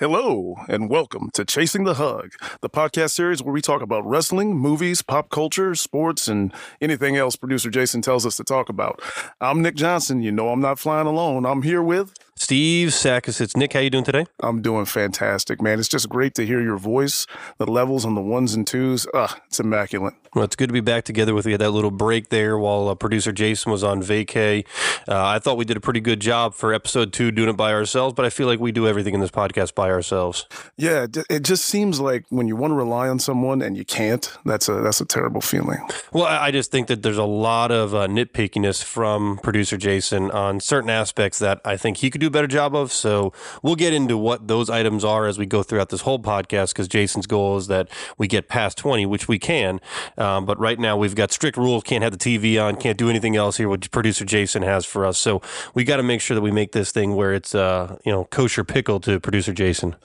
Hello, and welcome to Chasing the Hug, the podcast series where we talk about wrestling, movies, pop culture, sports, and anything else producer Jason tells us to talk about. I'm Nick Johnson. You know I'm not flying alone. I'm here with Steve Sackis. Nick. How you doing today? I'm doing fantastic, man. It's just great to hear your voice. The levels on the ones and twos, ugh, it's immaculate. Well, it's good to be back together with you. Had that little break there while uh, producer Jason was on vacay. Uh, I thought we did a pretty good job for episode two doing it by ourselves, but I feel like we do everything in this podcast by ourselves. Yeah, it just seems like when you want to rely on someone and you can't, that's a that's a terrible feeling. Well, I just think that there's a lot of uh, nitpickiness from producer Jason on certain aspects that I think he could do a better job of. So we'll get into what those items are as we go throughout this whole podcast because Jason's goal is that we get past 20, which we can. Um, but right now we've got strict rules. Can't have the TV on. Can't do anything else here. What producer Jason has for us. So we got to make sure that we make this thing where it's uh, you know kosher pickle to producer Jason.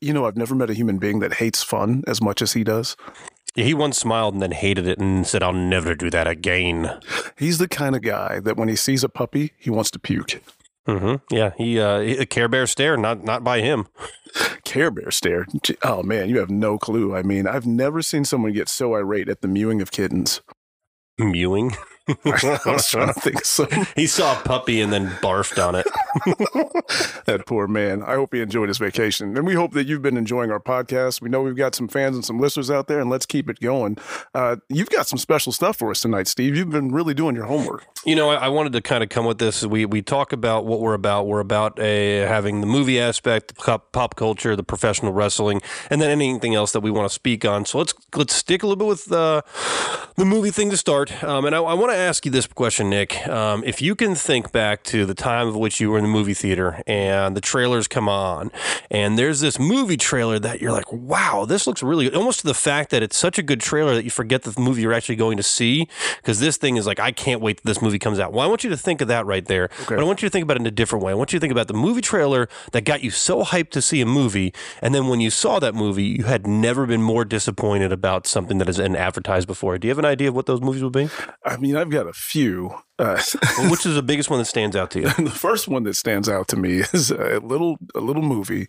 You know, I've never met a human being that hates fun as much as he does. He once smiled and then hated it and said, "I'll never do that again." He's the kind of guy that when he sees a puppy, he wants to puke. Mm-hmm. Yeah, he uh, a Care Bear stare, not not by him. Care Bear stare. Oh man, you have no clue. I mean, I've never seen someone get so irate at the mewing of kittens. Mewing. I was trying to think so. He saw a puppy and then barfed on it. that poor man. I hope he enjoyed his vacation. And we hope that you've been enjoying our podcast. We know we've got some fans and some listeners out there, and let's keep it going. Uh, you've got some special stuff for us tonight, Steve. You've been really doing your homework. You know, I, I wanted to kind of come with this. We we talk about what we're about. We're about a, having the movie aspect, pop, pop culture, the professional wrestling, and then anything else that we want to speak on. So let's let's stick a little bit with uh, the movie thing to start. Um, and I, I want to ask you this question, Nick. Um, if you can think back to the time of which you were in the movie theater and the trailers come on, and there's this movie trailer that you're like, wow, this looks really good. Almost to the fact that it's such a good trailer that you forget the movie you're actually going to see because this thing is like, I can't wait that this movie comes out. Well, I want you to think of that right there. Okay. But I want you to think about it in a different way. I want you to think about the movie trailer that got you so hyped to see a movie. And then when you saw that movie, you had never been more disappointed about something that has been advertised before. Do you have an idea of what those movies would be? I mean, I've got a few. Uh, well, which is the biggest one that stands out to you? the first one that stands out to me is a little a little movie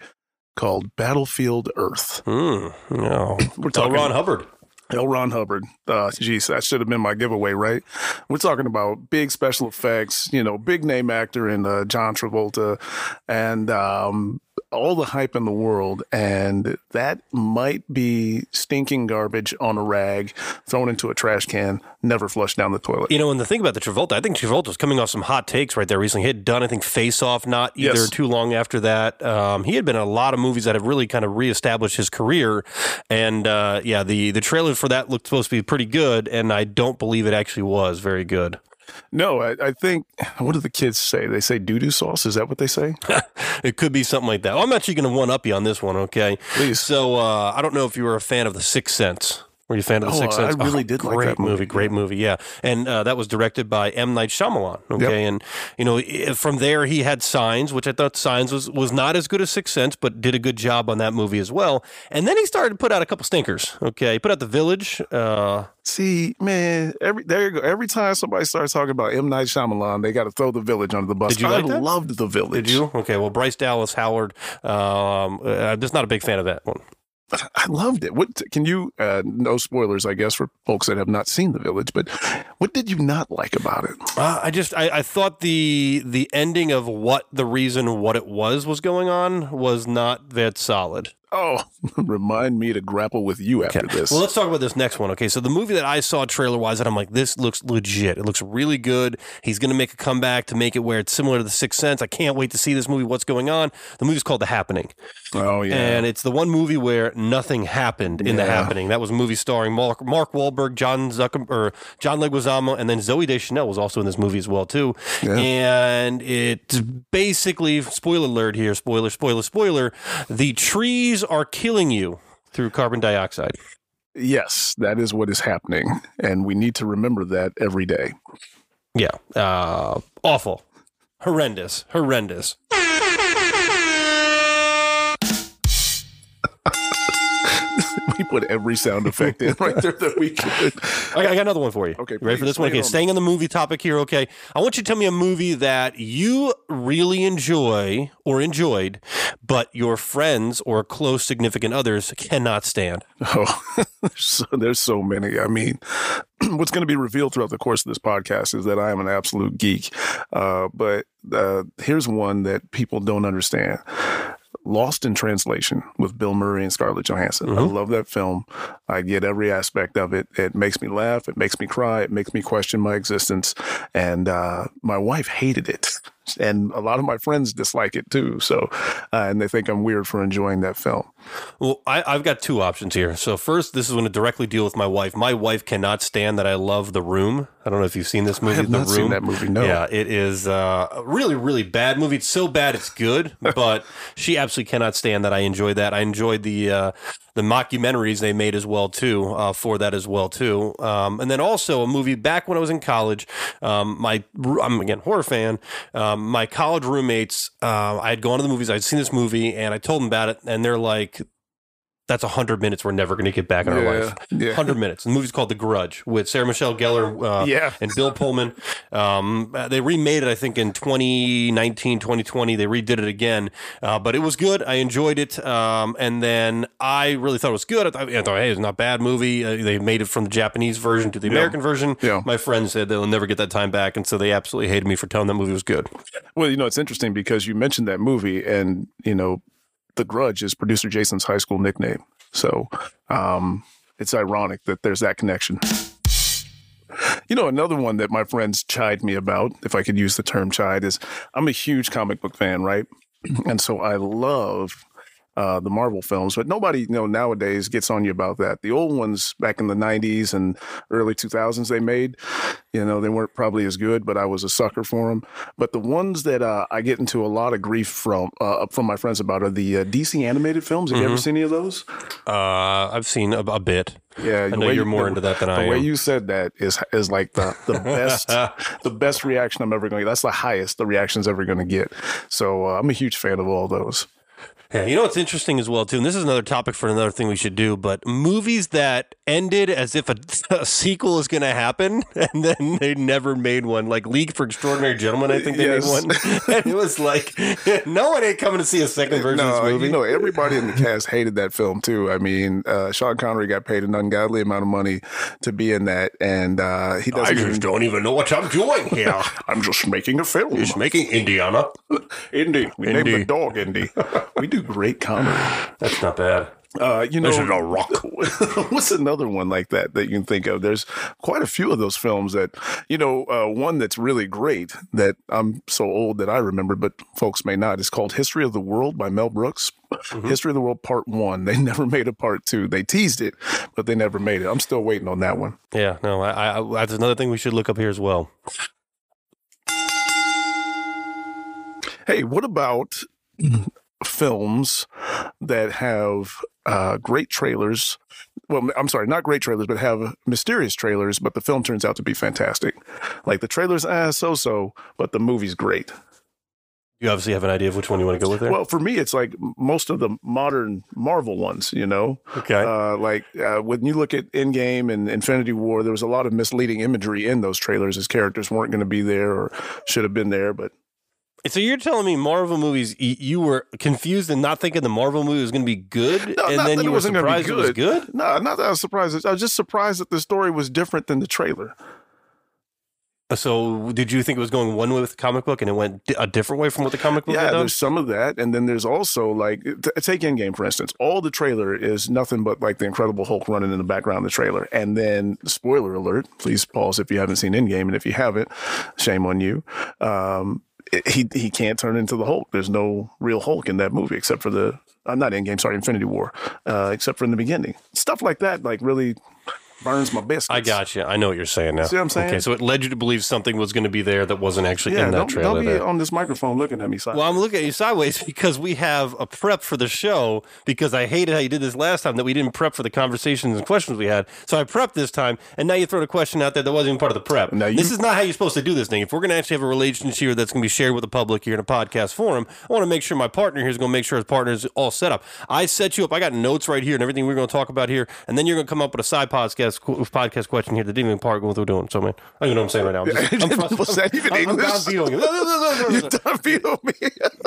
called Battlefield Earth. Mm, no, we're talking Ron Hubbard. L. Ron Hubbard. Uh, geez, that should have been my giveaway, right? We're talking about big special effects, you know, big name actor in uh, John Travolta, and um, all the hype in the world, and that might be stinking garbage on a rag thrown into a trash can, never flushed down the toilet. You know, and the thing about the Travolta, I think Travolta was coming off some hot takes right there recently. He had done, I think, Face Off not either yes. too long after that. Um, he had been in a lot of movies that have really kind of reestablished his career, and uh, yeah, the the trailer for that looked supposed to be pretty good, and I don't believe it actually was very good. No, I, I, think what do the kids say? They say doo doo sauce. Is that what they say? it could be something like that. Well, I'm actually going to one up you on this one. Okay, please. So uh, I don't know if you were a fan of The Sixth Sense. Were you a fan of The oh, Sixth Sense? I really oh, did great like that movie. movie. Great movie, yeah. And uh, that was directed by M. Night Shyamalan. Okay, yep. and you know from there he had Signs, which I thought Signs was was not as good as Sixth Sense, but did a good job on that movie as well. And then he started to put out a couple stinkers. Okay, he put out The Village. Uh, See, man, every there you go. Every time somebody starts talking about M Night Shyamalan, they got to throw The Village under the bus. Did you like I that? loved The Village. Did you? Okay, well, Bryce Dallas Howard. Um, uh, I'm just not a big fan of that one. I loved it. What can you? Uh, no spoilers, I guess, for folks that have not seen The Village. But what did you not like about it? Uh, I just I, I, thought the the ending of what the reason what it was was going on was not that solid. Oh, remind me to grapple with you after okay. this. Well, let's talk about this next one. Okay, so the movie that I saw trailer wise, that I'm like, this looks legit. It looks really good. He's going to make a comeback to make it where it's similar to The Sixth Sense. I can't wait to see this movie. What's going on? The movie's called The Happening. Oh yeah, and it's the one movie where nothing happened in yeah. The Happening. That was a movie starring Mark, Mark Wahlberg, John Zucker, or John Leguizamo, and then Zooey Deschanel was also in this movie as well too. Yeah. And it's basically spoiler alert here. Spoiler, spoiler, spoiler. The trees are killing you you through carbon dioxide. Yes, that is what is happening. And we need to remember that every day. Yeah. Uh, awful. Horrendous. Horrendous. we put every sound effect in right there that we could. I got, another one for you. Okay, You ready for this one? Okay, on staying on the movie topic here. Okay, I want you to tell me a movie that you really enjoy or enjoyed, but your friends or close significant others cannot stand. Oh, there's so, there's so many. I mean, what's going to be revealed throughout the course of this podcast is that I am an absolute geek. Uh, but uh, here's one that people don't understand. Lost in Translation with Bill Murray and Scarlett Johansson. I Mhm. love that film. I get every aspect of it. It makes me laugh. It makes me cry. It makes me question my existence. And uh, my wife hated it. And a lot of my friends dislike it too. So, uh, and they think I'm weird for enjoying that film. Well, I, I've got two options here. So first, this is going to directly deal with my wife. My wife cannot stand that I love The Room. I don't know if you've seen this movie. I have the not Room. seen that movie. No. Yeah, it is uh, a really, really bad movie. It's so bad it's good, but she absolutely cannot stand that I enjoy that. I enjoyed the uh, the mockumentaries they made as well too uh, for that as well too. Um, and then also a movie back when I was in college. Um, my I'm again horror fan. Um, my college roommates, uh, I had gone to the movies. I'd seen this movie, and I told them about it, and they're like. That's a hundred minutes we're never going to get back in our life. Yeah. Hundred minutes. The movie's called The Grudge with Sarah Michelle Gellar. Uh, Yeah. and Bill Pullman. Um, uh, they remade it, I think, in 2019, 2020. They redid it again, uh, but it was good. I enjoyed it. Um, and then I really thought it was good. I thought, I thought hey, it's not a bad movie. Uh, they made it from the Japanese version to the American version. Yeah. My friends said they'll never get that time back, and so they absolutely hated me for telling that movie was good. Well, you know, it's interesting because you mentioned that movie, and you know, The Grudge is producer Jason's high school nickname. So um, it's ironic that there's that connection. You know, another one that my friends chide me about, if I could use the term chide, is I'm a huge comic book fan, right? And so I love uh, the Marvel films, but nobody, you know, nowadays gets on you about that. The old ones back in the 90s and early 2000s they made, you know, they weren't probably as good, but I was a sucker for them. But the ones that uh, I get into a lot of grief from uh, from my friends about are the uh, DC animated films. Have you ever seen any of those? Uh, I've seen a, a bit. Yeah, I know you're you- more the- into that than I am. the way you said that is is like the the best the best reaction I'm ever going to get. That's the highest the reaction's ever going to get. So uh, I'm a huge fan of all those. Yeah, you know what's interesting as well too, and this is another topic for another thing we should do. But movies that ended as if a, a sequel is going to happen, and then they never made one, like League for Extraordinary Gentlemen. I think they Yes. made one, and it was like no one ain't coming to see a second version of No, this movie. you know everybody in the cast hated that film too. I mean, uh, Sean Connery got paid an ungodly amount of money to be in that, and uh, he doesn't. just even, don't even know what I'm doing here. I'm just making a film. Just making Indiana. Indy. We named the dog Indy. we do great comedy. That's not bad. Uh, you know, a rock. what's another one like that that you can think of? There's quite a few of those films that, you know, uh, one that's really great that I'm so old that I remember, but folks may not. It's called History of the World by Mel Brooks. History of the World Part One. They never made a Part Two. They teased it, but they never made it. I'm still waiting on that one. Yeah, no, I, I, that's another thing we should look up here as well. Hey, what about films that have uh, great trailers? Well, I'm sorry, not great trailers, but have mysterious trailers, but the film turns out to be fantastic. Like the trailers, ah, so so, but the movie's great. You obviously have an idea of which one you want to go with there. Well, for me, it's like most of the modern Marvel ones, you know? okay. Uh, like uh, when you look at Endgame and Infinity War, there was a lot of misleading imagery in those trailers as characters weren't going to be there or should have been there, but So you're telling me Marvel movies, you were confused and not thinking the Marvel movie was going to be good, No, and then you were wasn't gonna be surprised it was good? No, not that I was surprised. I was just surprised that the story was different than the trailer. So did you think it was going one way with the comic book and it went a different way from what the comic book Yeah, had done? there's some of that, and then there's also like t- take Endgame for instance. All the trailer is nothing but like the Incredible Hulk running in the background of the trailer, and then spoiler alert. Please pause if you haven't seen Endgame, and if you haven't, shame on you. Um, he he can't turn into the Hulk. There's no real Hulk in that movie except for the. I'm not Endgame, sorry, Infinity War. Uh, except for in the beginning, stuff like that, like really burns my biscuits. I got you. I know what you're saying now. See what I'm saying? Okay, so it led you to believe something was going to be there that wasn't actually Yeah, in that don't, trailer. don't be there. on this microphone looking at me. sideways. Well, I'm looking at you sideways because we have a prep for the show because I hated how you did this last time that we didn't prep for the conversations and questions we had. So I prepped this time, and now you throw a question out there that wasn't even part of the prep. Now you- this is not how you're supposed to do this thing. If we're going to actually have a relationship here that's going to be shared with the public here in a podcast forum, I want to make sure my partner here is going to make sure his partner is all set up. I set you up. I got notes right here and everything we're going to talk about here, and then you're going to come up with a side podcast podcast question here that didn't even part with what we're doing. So, man, I don't even know what I'm saying right now. I'm just, I'm frustrated. That even I'm, I'm English? down vetoing you you. done veto me.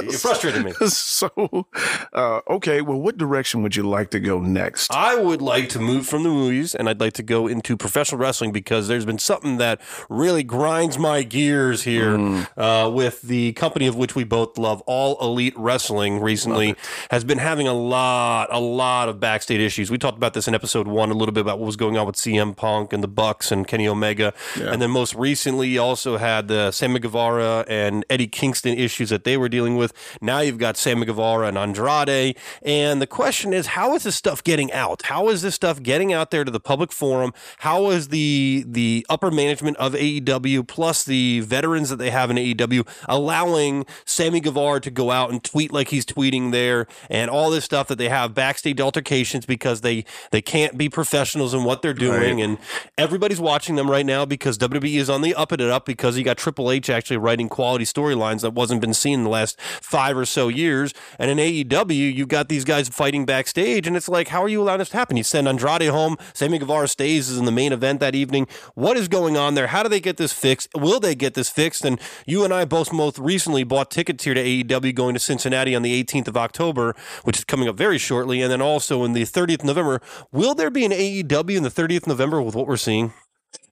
You're frustrated me. so, uh, okay. Well, what direction would you like to go next? I would like to move from the movies and I'd like to go into professional wrestling because there's been something that really grinds my gears here uh, with the company of which we both love, All Elite Wrestling, recently has been having a lot, a lot of backstage issues. We talked about this in episode one a little bit about what was going on with CM Punk and the Bucks and Kenny Omega. And then most recently, you also had the Sammy Guevara and Eddie Kingston issues that they were dealing with. Now you've got Sammy Guevara and Andrade. And the question is, how is this stuff getting out? How is this stuff getting out there to the public forum? How is the the upper management of AEW plus the veterans that they have in AEW allowing Sammy Guevara to go out and tweet like he's tweeting there and all this stuff that they have backstage altercations because they they can't be professionals in what they're doing and everybody's watching them right now because WWE is on the up and it up because you got Triple H actually writing quality storylines that wasn't been seen in the last five or so years. And in AEW you've got these guys fighting backstage and it's like how are you allowing this to happen? You send Andrade home Sammy Guevara stays is in the main event that evening. What is going on there? How do they get this fixed? Will they get this fixed? And you and I both most recently bought tickets here to AEW going to Cincinnati on the 18th of October which is coming up very shortly. And then also in the 30th of November will there be an AEW in the 30th of November with what we're seeing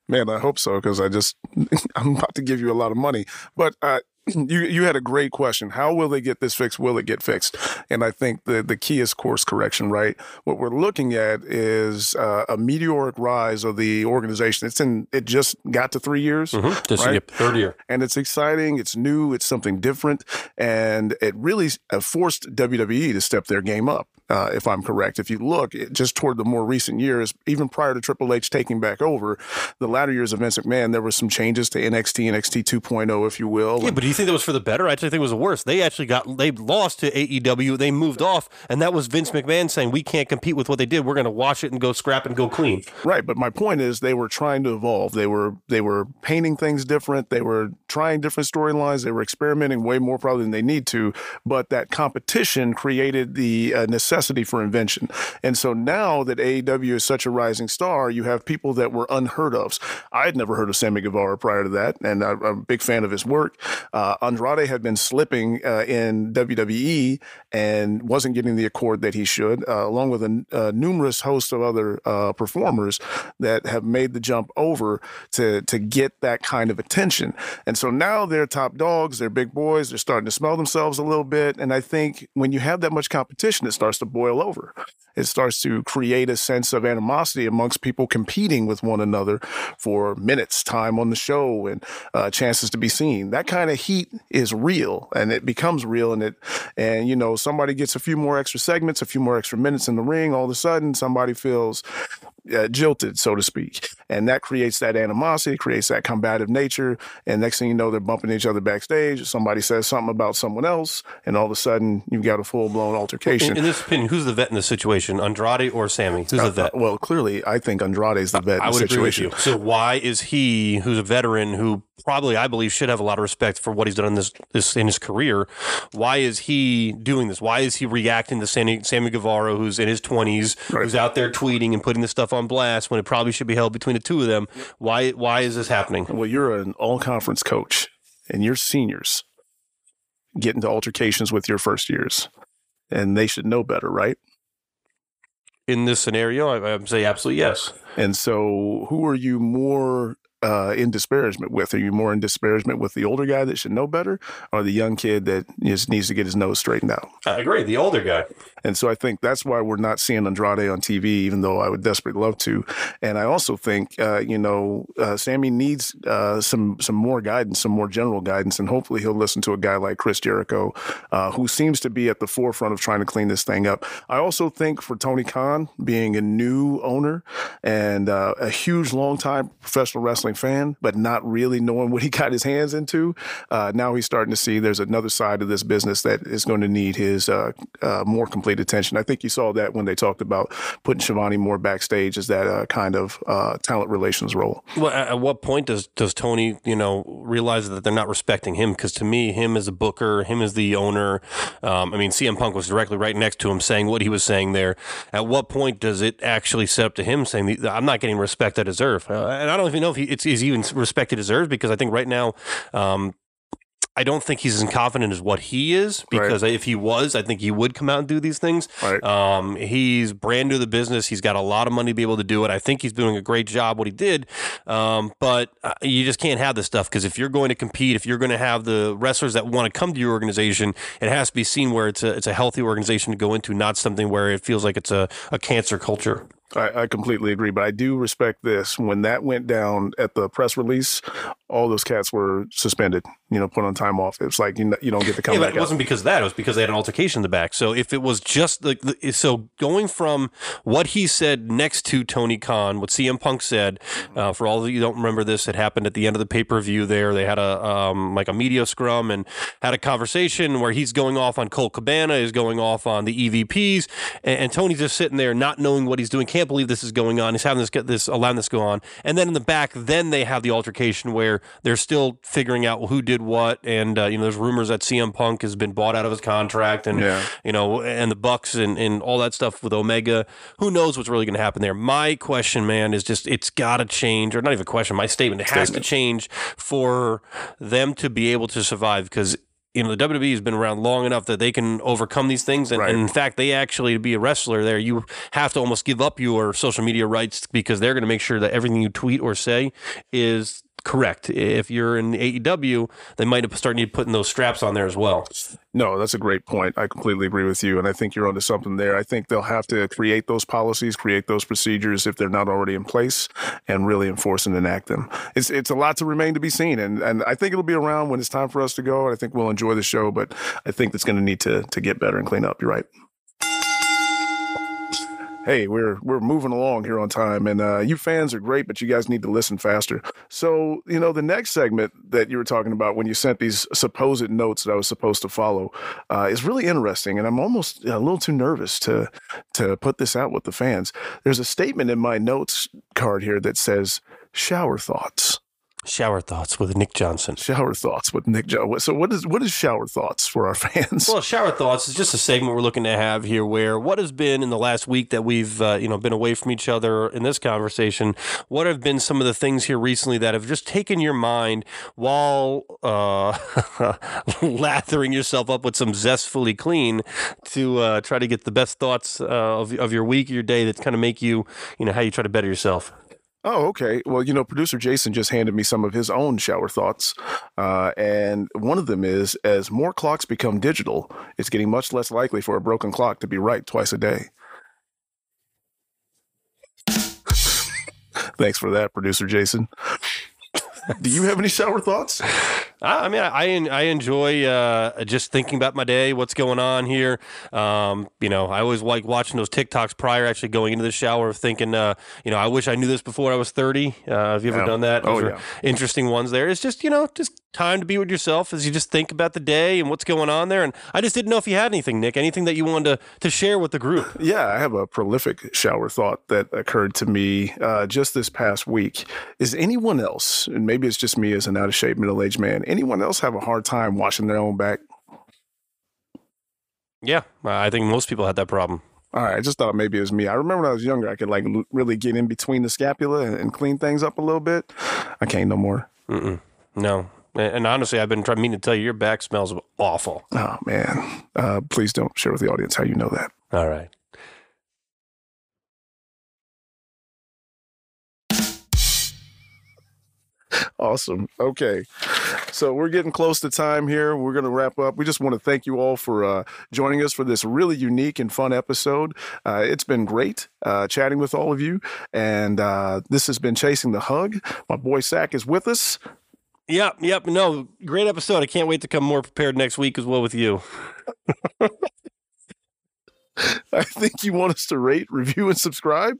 Man, I hope so because I just I'm about to give you a lot of money. But uh, you you had a great question. How will they get this fixed? Will it get fixed? And I think the the key is course correction. Right. What we're looking at is uh, a meteoric rise of the organization. It's in it just got to three years. just to Right. get third year and it's exciting. It's new. It's something different, and it really uh, forced WWE to step their game up. Uh, if I'm correct, if you look it, just toward the more recent years, even prior to Triple H taking back over, the latter years of Vince McMahon, there were some changes to NXT, NXT 2.0, if you will. Yeah, but do you think that was for the better? I actually think it was the worst. They actually got they lost to AEW. They moved off, and that was Vince McMahon saying we can't compete with what they did. We're going to wash it and go scrap and go clean. Right, but my point is they were trying to evolve. They were they were painting things different. They were trying different storylines. They were experimenting way more probably than they need to. But that competition created the uh, necessity for invention. And so now that AEW is such a rising star, you have people that were unheard of. I had never heard of Sammy Guevara prior to that, and I, I'm a big fan of his work. Uh, Andrade had been slipping uh, in WWE and wasn't getting the accord that he should, uh, along with a, a numerous host of other uh, performers that have made the jump over to to get that kind of attention. And so now they're top dogs, they're big boys, they're starting to smell themselves a little bit. And I think when you have that much competition, it starts to boil over. It starts to create a sense of animosity amongst people competing with one another for minutes, time on the show, and uh, chances to be seen. That kind of heat is real, and it becomes real. And it, and you know, somebody gets a few more extra segments, a few more extra minutes in the ring. All of a sudden, somebody feels uh, jilted, so to speak, and that creates that animosity, creates that combative nature. And next thing you know, they're bumping each other backstage. Somebody says something about someone else, and all of a sudden, you've got a full blown altercation. In, in this opinion, who's the vet in this situation, Andrade or Sammy? Who's the vet? Uh, well, clearly, I think Andrade is the vet in I the agree with situation. you. So why is he, who's a veteran, who probably I believe should have a lot of respect for what he's done in this, this in his career, why is he doing this? Why is he reacting to Sammy, Sammy Guevara, who's in his twenties, Right. who's out there tweeting and putting this stuff on blast when it probably should be held between the two of them? Why why is this happening? Well, you're an all conference coach, and your seniors get into altercations with your first years, and they should know better, right? In this scenario, I, I would say absolutely yes. And so, who are you more uh, in disparagement with? Are you more in disparagement with the older guy that should know better, or the young kid that just needs to get his nose straightened out? I agree. The older guy. And so I think that's why we're not seeing Andrade on TV, even though I would desperately love to. And I also think, uh, you know, uh, Sammy needs uh, some some more guidance, some more general guidance, and hopefully he'll listen to a guy like Chris Jericho, uh, who seems to be at the forefront of trying to clean this thing up. I also think for Tony Khan being a new owner and uh, a huge, long-time professional wrestling fan, but not really knowing what he got his hands into, uh, now he's starting to see there's another side of this business that is going to need his more complete attention. I think you saw that when they talked about putting Schiavone more backstage as that uh, kind of uh, talent relations role. Well, at what point does does Tony, you know, realize that they're not respecting him? Because to me, him as a booker, him as the owner, um, I mean, CM Punk was directly right next to him saying what he was saying there. At what point does it actually set up to him saying, "I'm not getting respect I deserve"? Uh, and I don't even know if he, it's is even respect he deserves because I think right now. Um, I don't think he's as confident as what he is because right. if he was, I think he would come out and do these things. Right. Um, he's brand new to the business. He's got a lot of money to be able to do it. I think he's doing a great job what he did. Um, but uh, you just can't have this stuff because if you're going to compete, if you're going to have the wrestlers that want to come to your organization, it has to be seen where it's a it's a healthy organization to go into, not something where it feels like it's a, a cancer culture. I, I, completely agree, but I do respect this. When that went down at the press release, all those cats were suspended. You know, put on time off. It's like you, know, you don't get to come yeah, back. But it wasn't because of that. It was because they had an altercation in the back. So if it was just like so going from what he said next to Tony Khan, what CM Punk said, uh, for all of you don't remember this, it happened at the end of the pay per view. There, they had a um, like a media scrum and had a conversation where he's going off on Colt Cabana, is going off on the EVPs, and, and Tony's just sitting there not knowing what he's doing. Can't believe this is going on. He's having this this allowing this go on, and then in the back, then they have the altercation where they're still figuring out who did what, and uh, you know, there's rumors that CM Punk has been bought out of his contract, and yeah. you know, and the Bucks and and all that stuff with Omega. Who knows what's really going to happen there? My question, man, is just it's got to change, or not even a question. My statement it has statement. to change for them to be able to survive because you know the WWE has been around long enough that they can overcome these things, and, right. and, in fact, they actually to be a wrestler there, you have to almost give up your social media rights because they're going to make sure that everything you tweet or say is correct. If you're in AEW, they might have started putting those straps on there as well. No, that's a great point. I completely agree with you, and I think you're onto something there. I think they'll have to create those policies, create those procedures if they're not already in place, and really enforce and enact them. It's it's a lot to remain to be seen, and and I think it'll be around when it's time for us to go. I think we'll enjoy the show, but I think it's going to need to to get better and clean up. You're right hey, we're we're moving along here on time, and uh, you fans are great, but you guys need to listen faster. So, you know, the next segment that you were talking about when you sent these supposed notes that I was supposed to follow uh, is really interesting, and I'm almost a little too nervous to to put this out with the fans. There's a statement in my notes card here that says "shower thoughts." Shower thoughts with Nick Johnson. Shower thoughts with Nick Johnson. So what is what is shower thoughts for our fans? Well, shower thoughts is just a segment we're looking to have here, where what has been in the last week that we've uh, you know been away from each other in this conversation. What have been some of the things here recently that have just taken your mind while uh, lathering yourself up with some zestfully clean to uh, try to get the best thoughts uh, of of your week, your day that kind of make you you know how you try to better yourself. Oh, okay. Well, you know, producer Jason just handed me some of his own shower thoughts. Uh, and one of them is as more clocks become digital, it's getting much less likely for a broken clock to be right twice a day. Thanks for that, producer Jason. Do you have any shower thoughts? I mean, I I enjoy uh, just thinking about my day, what's going on here. Um, you know, I always like watching those TikToks prior actually going into the shower, thinking, uh, you know, I wish I knew this before I was thirty. Uh, have you ever yeah. done that? Oh, those oh, yeah. Interesting ones there. It's just you know, just time to be with yourself as you just think about the day and what's going on there. And I just didn't know if you had anything, Nick, anything that you wanted to, to share with the group. Yeah, I have a prolific shower thought that occurred to me uh, just this past week. Is anyone else, and maybe it's just me as an out of shape middle aged man, anyone else have a hard time washing their own back? Yeah, I think most people had that problem. All right, I just thought maybe it was me. I remember when I was younger, I could like really get in between the scapula and, clean things up a little bit. I can't no more. Mm-mm. No, and honestly, I've been trying meaning to tell you your back smells awful. Oh man, uh, please don't share with the audience how you know that. All right. Awesome. Okay. So we're getting close to time here. We're going to wrap up. We just want to thank you all for uh, joining us for this really unique and fun episode. Uh, it's been great uh, chatting with all of you. And uh, this has been Chasing the Hug. My boy Sack is with us. Yep, yep. No, great episode. I can't wait to come more prepared next week as well with you. I think you want us to rate, review, and subscribe,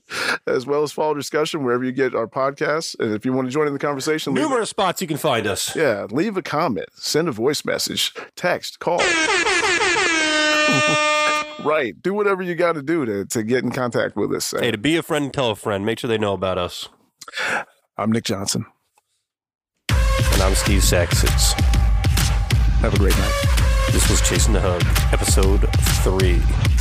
as well as follow discussion wherever you get our podcasts. And if you want to join in the conversation, Numerous spots you can find us. yeah, leave a comment, send a voice message, text, call. right. Do whatever you got to do to to get in contact with us. Hey, to be a friend and tell a friend, make sure they know about us. I'm Nick Johnson. And I'm Steve Saxons. Have a great night. This was Chasing the Hug, episode three.